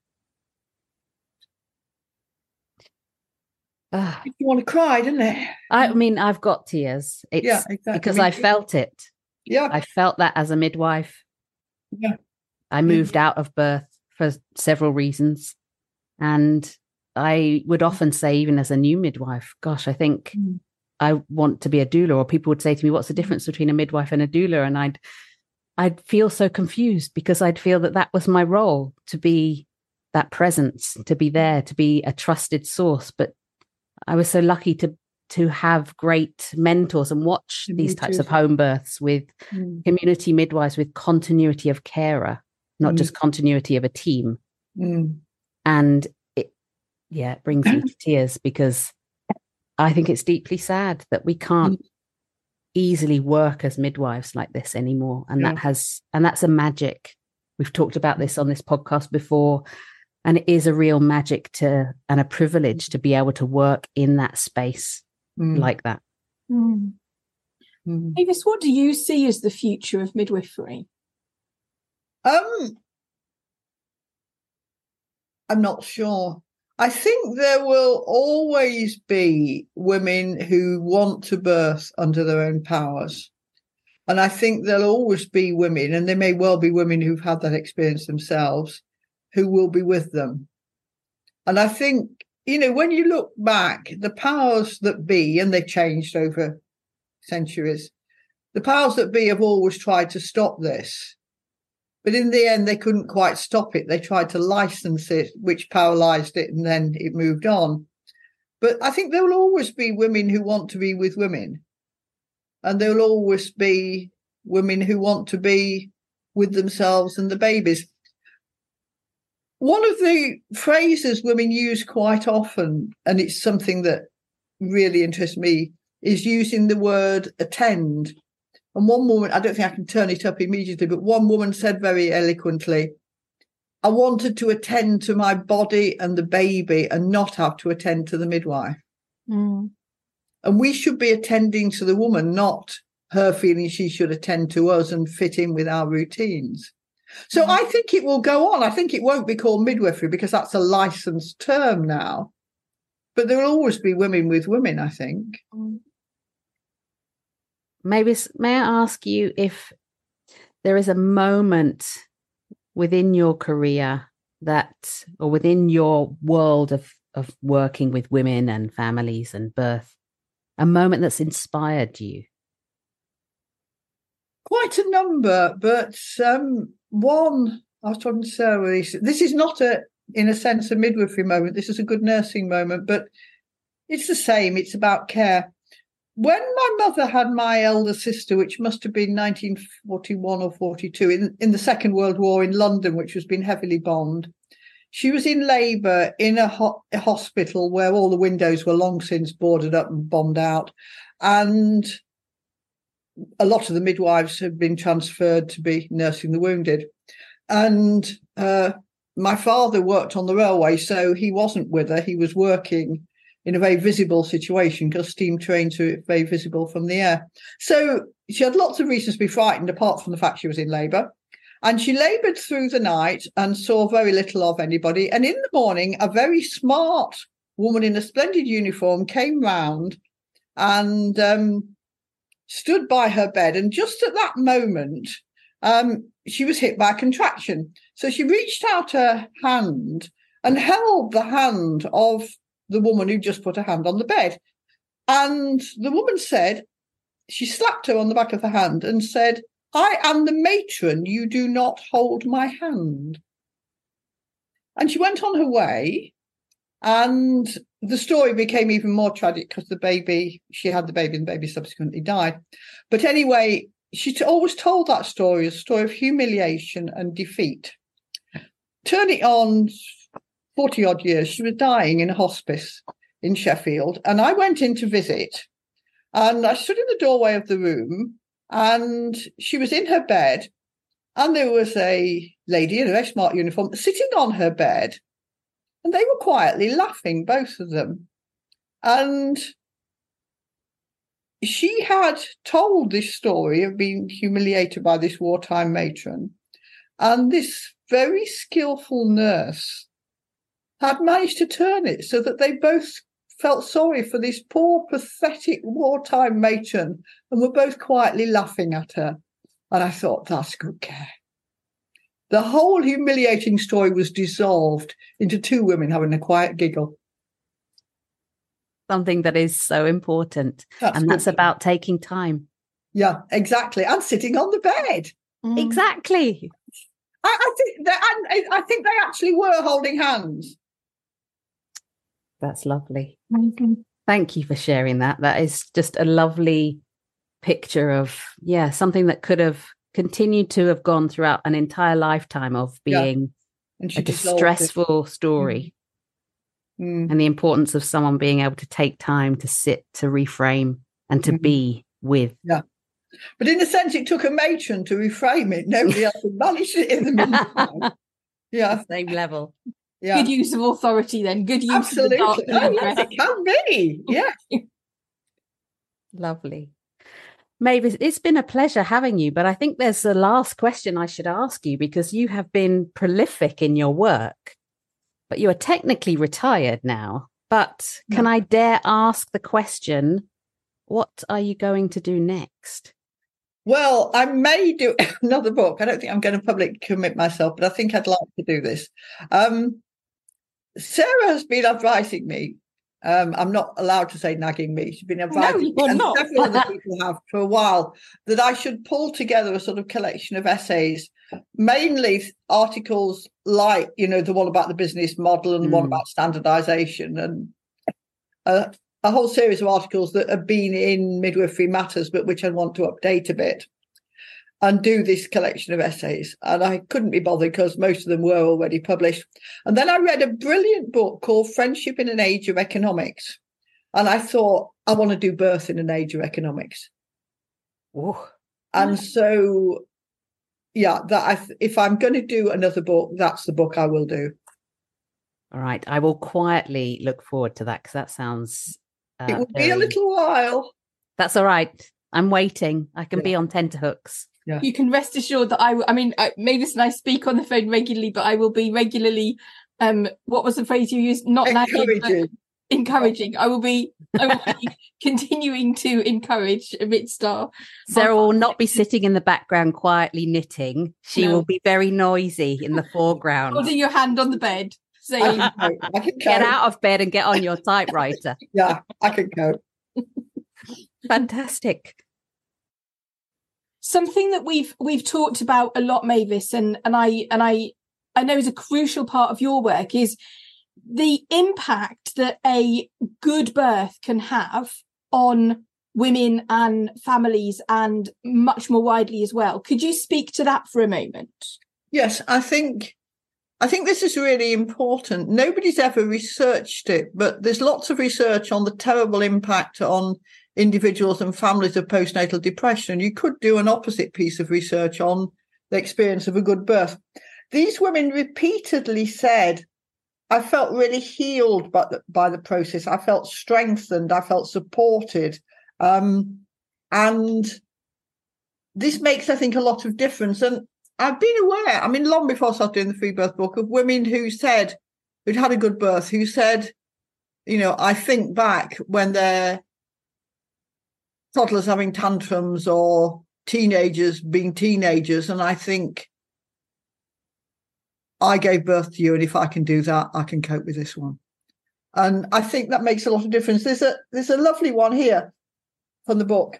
Uh, You want to cry, didn't it? I mean, I've got tears. It's yeah, exactly. because I felt it. Yeah, I felt that as a midwife. Yeah. I moved out of birth for several reasons. And I would often say, even as a new midwife, gosh, I think Mm. I want to be a doula. Or people would say to me, What's the difference between a midwife and a doula? And I'd I'd feel so confused because I'd feel that that was my role to be that presence, to be there, to be a trusted source. But I was so lucky to to have great mentors and watch Me these types too. of home births with Mm, community midwives with continuity of carer, not Mm. just continuity of a team. mm. And it, yeah, it brings me to tears because I think it's deeply sad that we can't easily work as midwives like this anymore. And that has, and that's a magic. We've talked about this on this podcast before. And it is a real magic to, and a privilege to be able to work in that space Mm, like that. Mm. mm. Mavis, what do you see as the future of midwifery? Um, I'm not sure. I think there will always be women who want to birth under their own powers. And I think there'll always be women, and there may well be women who've had that experience themselves, who will be with them. And I think, you know, when you look back, the powers that be, and they've changed over centuries, the powers that be have always tried to stop this. But in the end, they couldn't quite stop it. They tried to license it, which paralyzed it, and then it moved on. But I think there will always be women who want to be with women. And there will always be women who want to be with themselves and the babies. One of the phrases women use quite often, and it's something that really interests me, is using the word attend. And one woman, I don't think I can turn it up immediately, but one woman said very eloquently, I wanted to attend to my body and the baby and not have to attend to the midwife. Mm. And we should be attending to the woman, not her feeling she should attend to us and fit in with our routines. So Mhm. I think it will go on. I think it won't be called midwifery because that's a licensed term now. But there will always be women with women, I think. Mm. Maybe may I ask you if there is a moment within your career that, or within your world of of working with women and families and birth, a moment that's inspired you? Quite a number, but um, one I was talking to Sarah. recently- This is not a, in a sense, a midwifery moment. This is a good nursing moment, but it's the same. It's about care. When my mother had my elder sister, which must have been 1941 or 42, in, in the Second World War in London, which was being heavily bombed, she was in labour in a, ho- a hospital where all the windows were long since boarded up and bombed out. And a lot of the midwives had been transferred to be nursing the wounded. And uh, my father worked on the railway, so he wasn't with her. He was working in a very visible situation because steam trains are very visible from the air. So she had lots of reasons to be frightened, apart from the fact she was in labour. And she laboured through the night and saw very little of anybody. And in the morning, a very smart woman in a splendid uniform came round and um, stood by her bed. And just at that moment, um, she was hit by a contraction. So she reached out her hand and held the hand of the woman who just put her hand on the bed. And the woman said, she slapped her on the back of the hand and said, I am the matron. You do not hold my hand. And she went on her way. And the story became even more tragic because the baby, she had the baby and the baby subsequently died. But anyway, she always told that story, a story of humiliation and defeat. Turn it on 40 odd years, she was dying in a hospice in Sheffield. And I went in to visit and I stood in the doorway of the room and she was in her bed And there was a lady in a very smart uniform sitting on her bed, and they were quietly laughing, both of them. And she had told this story of being humiliated by this wartime matron. And this very skillful nurse had managed to turn it so that they both felt sorry for this poor, pathetic wartime matron and were both quietly laughing at her. And I thought, that's good care. The whole humiliating story was dissolved into two women having a quiet giggle. Something that is so important. That's and that's good. about taking time. Yeah, exactly. And sitting on the bed. Mm. Exactly. I, I think that and I think they actually were holding hands. That's lovely. Amazing. Thank you for sharing that. That is just a lovely picture of, yeah, something that could have continued to have gone throughout an entire lifetime of being And a distressful story Mm. and the importance of someone being able to take time to sit, to reframe, and to Mhm. be with. Yeah. But in a sense, it took a matron to reframe it. Nobody else had managed it in the meantime. Yeah, Same level. Yeah. Good use of authority then. Good use Absolutely. of the dark Oh, yes, it can be. Yeah. Lovely. Mavis, it's been a pleasure having you, but I think there's a last question I should ask you because you have been prolific in your work, but you are technically retired now. But can I dare ask the question, what are you going to do next? Well, I may do another book. I don't think I'm going to publicly commit myself, but I think I'd like to do this. Um, Sarah has been advising me. Um, I'm not allowed to say nagging me. She's been advising me, and not. several other people have for a while that I should pull together a sort of collection of essays, mainly articles like you know the one about the business model and the one Mm. about standardization and a whole series of articles that have been in midwifery matters, but which I want to update a bit and do this collection of essays. And I couldn't be bothered because most of them were already published. And then I read a brilliant book called Friendship in an Age of Economics. And I thought, I want to do birth in an age of economics. Oh, And so, yeah, that I, if I'm going to do another book, that's the book I will do. all right. I will quietly look forward to that because that sounds. Uh, it will be a little while. That's all right. I'm waiting. I can Yeah. be on tenterhooks. You can rest assured that I, w- I mean, I, Mavis and I speak on the phone regularly, but I will be regularly, um, what was the phrase you used? Not nagging, but Encouraging. encouraging. I will be, I will be continuing to encourage amidst our Sarah will not be sitting in the background quietly knitting. She No. will be very noisy in the foreground. holding your hand on the bed, saying, I can cope. I can Get out of bed and get on your typewriter. Yeah, I can cope. Fantastic. Something that we've we've talked about a lot mavis and and i and i i know is a crucial part of your work is the impact that a good birth can have on women and families and much more widely as well could you speak to that for a moment Yes, I think I think this is really important. Nobody's ever researched it, but there's lots of research on the terrible impact on individuals and families of postnatal depression. You could do an opposite piece of research on the experience of a good birth. These women repeatedly said, I felt really healed by the, by the process. I felt strengthened. I felt supported. Um, and this makes, I think, a lot of difference. And I've been aware, I mean, long before I started doing the free birth book, of women who said, who'd had a good birth, who said, you know, I think back when their toddlers having tantrums or teenagers being teenagers, and I think, I gave birth to you, and if I can do that, I can cope with this one. And I think that makes a lot of difference. There's a there's a lovely one here from the book.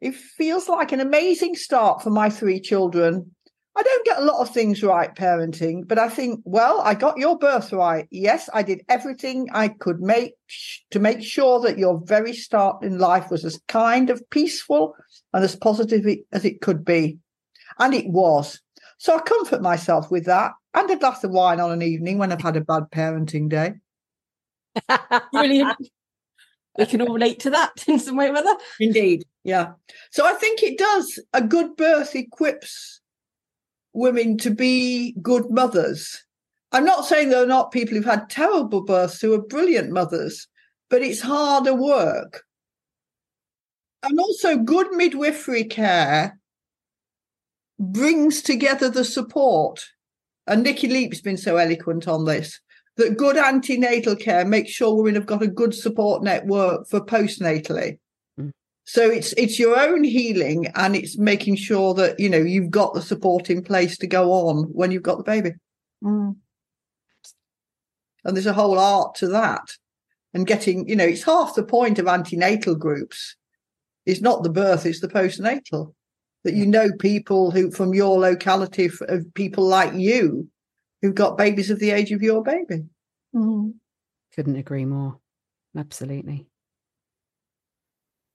It feels like an amazing start for my three children. I don't get a lot of things right parenting, but I think, well, I got your birth right. Yes, I did everything I could make sh- to make sure that your very start in life was as kind of peaceful and as positive as it could be. And it was. So I comfort myself with that and a glass of wine on an evening when I've had a bad parenting day. brilliant we can all relate to that in some way or other Indeed. Yeah. So I think it does. A good birth equips women to be good mothers. I'm not saying there are not people who've had terrible births who are brilliant mothers, but it's harder work. And also, good midwifery care brings together the support. And Nicky Leap's been so eloquent on this that good antenatal care makes sure women have got a good support network for postnatally. So it's it's your own healing and it's making sure that you know you've got the support in place to go on when you've got the baby. Mm. And there's a whole art to that. And getting, you know, it's half the point of antenatal groups. It's not the birth, it's the postnatal. That you know people who from your locality, of people like you, who've got babies of the age of your baby. Mm. Couldn't agree more. Absolutely.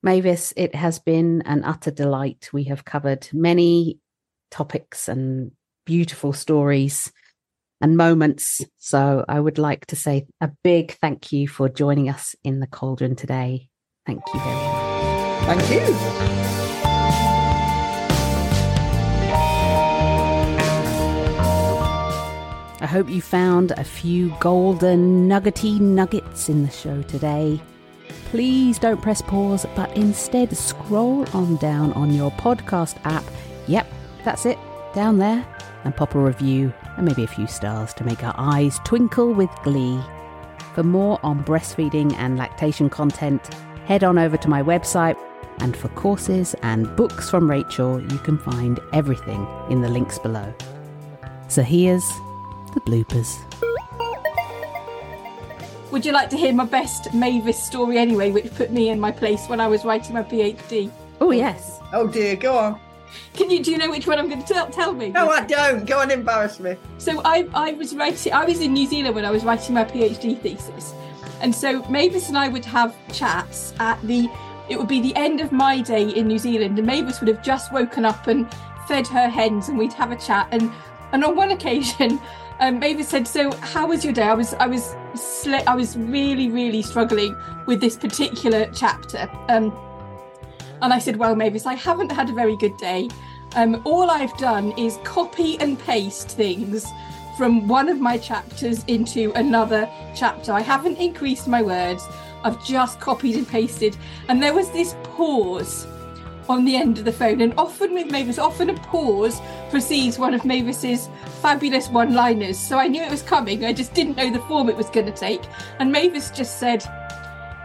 Mavis, it has been an utter delight. We have covered many topics and beautiful stories and moments. So I would like to say a big thank you for joining us in the cauldron today. Thank you very much. Thank you. I hope you found a few golden nuggety nuggets in the show today. Please don't press pause, but instead scroll on down on your podcast app. Yep, that's it, down there, and pop a review and maybe a few stars to make our eyes twinkle with glee. For more on breastfeeding and lactation content, head on over to my website. And for courses and books from Rachel, you can find everything in the links below. So here's the bloopers. Would you like to hear my best Mavis story anyway, which put me in my place when I was writing my PhD? Oh, yes. Oh, dear, go on. Can you do you know which one I'm going to tell, tell me? No, I don't. Go and embarrass me. So I I was writing. I was in New Zealand when I was writing my PhD thesis, and so Mavis and I would have chats at the. It would be the end of my day in New Zealand, and Mavis would have just woken up and fed her hens, and we'd have a chat. And and on one occasion, um, Mavis said, "So how was your day?" I was I was sl- I was really really struggling with this particular chapter. Um, and I said, Well, Mavis, I haven't had a very good day. Um, all I've done is copy and paste things from one of my chapters into another chapter. I haven't increased my words, I've just copied and pasted. And there was this pause on the end of the phone. And often with Mavis, often a pause precedes one of Mavis's fabulous one liners. So I knew it was coming, I just didn't know the form it was going to take. And Mavis just said,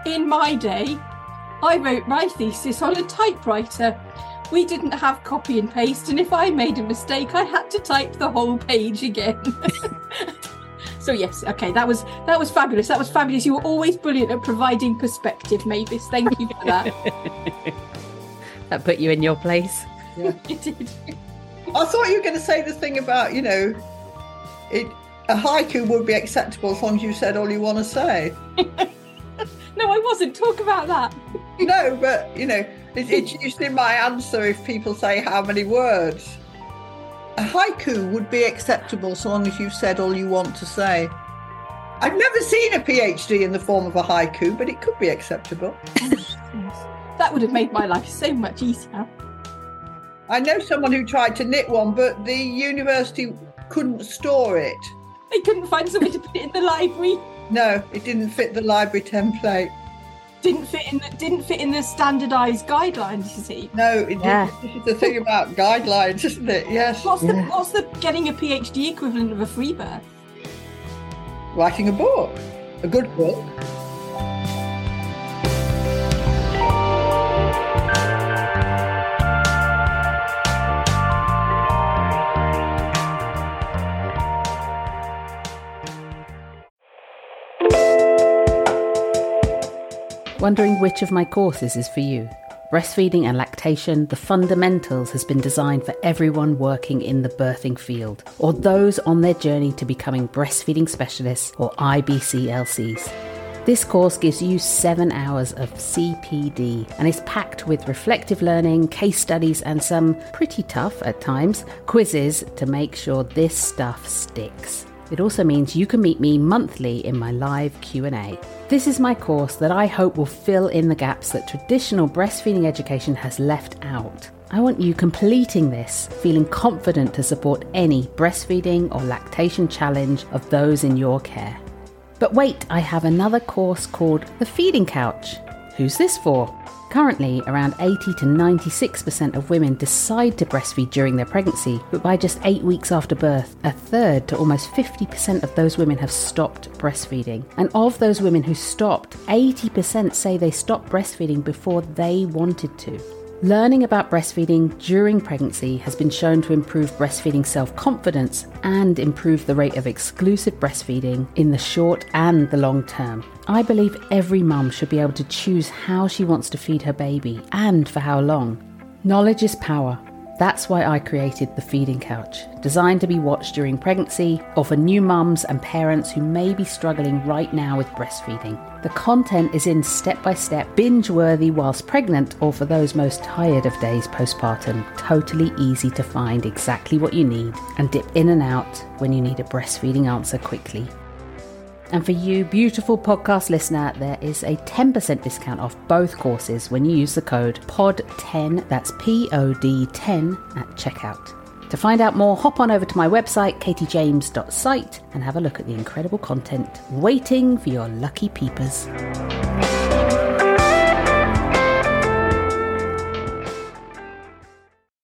In my day, I wrote my thesis on a typewriter. We didn't have copy and paste, and if I made a mistake, I had to type the whole page again. so yes, okay, that was that was fabulous. That was fabulous. You were always brilliant at providing perspective, Mavis. Thank you for that. that put you in your place. Yeah. it did. I thought you were going to say the thing about you know, it a haiku would be acceptable as long as you said all you want to say. No, I wasn't. Talk about that. no, but you know, it, it's usually my answer if people say how many words. A haiku would be acceptable so long as you've said all you want to say. I've never seen a PhD in the form of a haiku, but it could be acceptable. That would have made my life so much easier. I know someone who tried to knit one, but the university couldn't store it. They couldn't find somewhere to put it in the library. No, it didn't fit the library template. Didn't fit in the didn't fit in the standardised guidelines. You see. No, it yeah. This is the thing about guidelines, isn't it? Yes. What's the what's the getting a PhD equivalent of a free birth? Writing a book, a good book. Wondering which of my courses is for you? Breastfeeding and Lactation, the Fundamentals has been designed for everyone working in the birthing field or those on their journey to becoming breastfeeding specialists or IBCLCs. This course gives you seven hours of CPD and is packed with reflective learning, case studies, and some pretty tough at times quizzes to make sure this stuff sticks. It also means you can meet me monthly in my live Q&A. This is my course that I hope will fill in the gaps that traditional breastfeeding education has left out. I want you completing this, feeling confident to support any breastfeeding or lactation challenge of those in your care. But wait, I have another course called The Feeding Couch. Who's this for? Currently, around 80 to 96% of women decide to breastfeed during their pregnancy, but by just eight weeks after birth, a third to almost 50% of those women have stopped breastfeeding. And of those women who stopped, 80% say they stopped breastfeeding before they wanted to. Learning about breastfeeding during pregnancy has been shown to improve breastfeeding self confidence and improve the rate of exclusive breastfeeding in the short and the long term. I believe every mum should be able to choose how she wants to feed her baby and for how long. Knowledge is power. That's why I created the Feeding Couch, designed to be watched during pregnancy or for new mums and parents who may be struggling right now with breastfeeding. The content is in step by step, binge worthy whilst pregnant, or for those most tired of days postpartum. Totally easy to find exactly what you need and dip in and out when you need a breastfeeding answer quickly. And for you, beautiful podcast listener, there is a 10% discount off both courses when you use the code POD10, that's P O D 10 at checkout. To find out more, hop on over to my website, katiejames.site, and have a look at the incredible content waiting for your lucky peepers.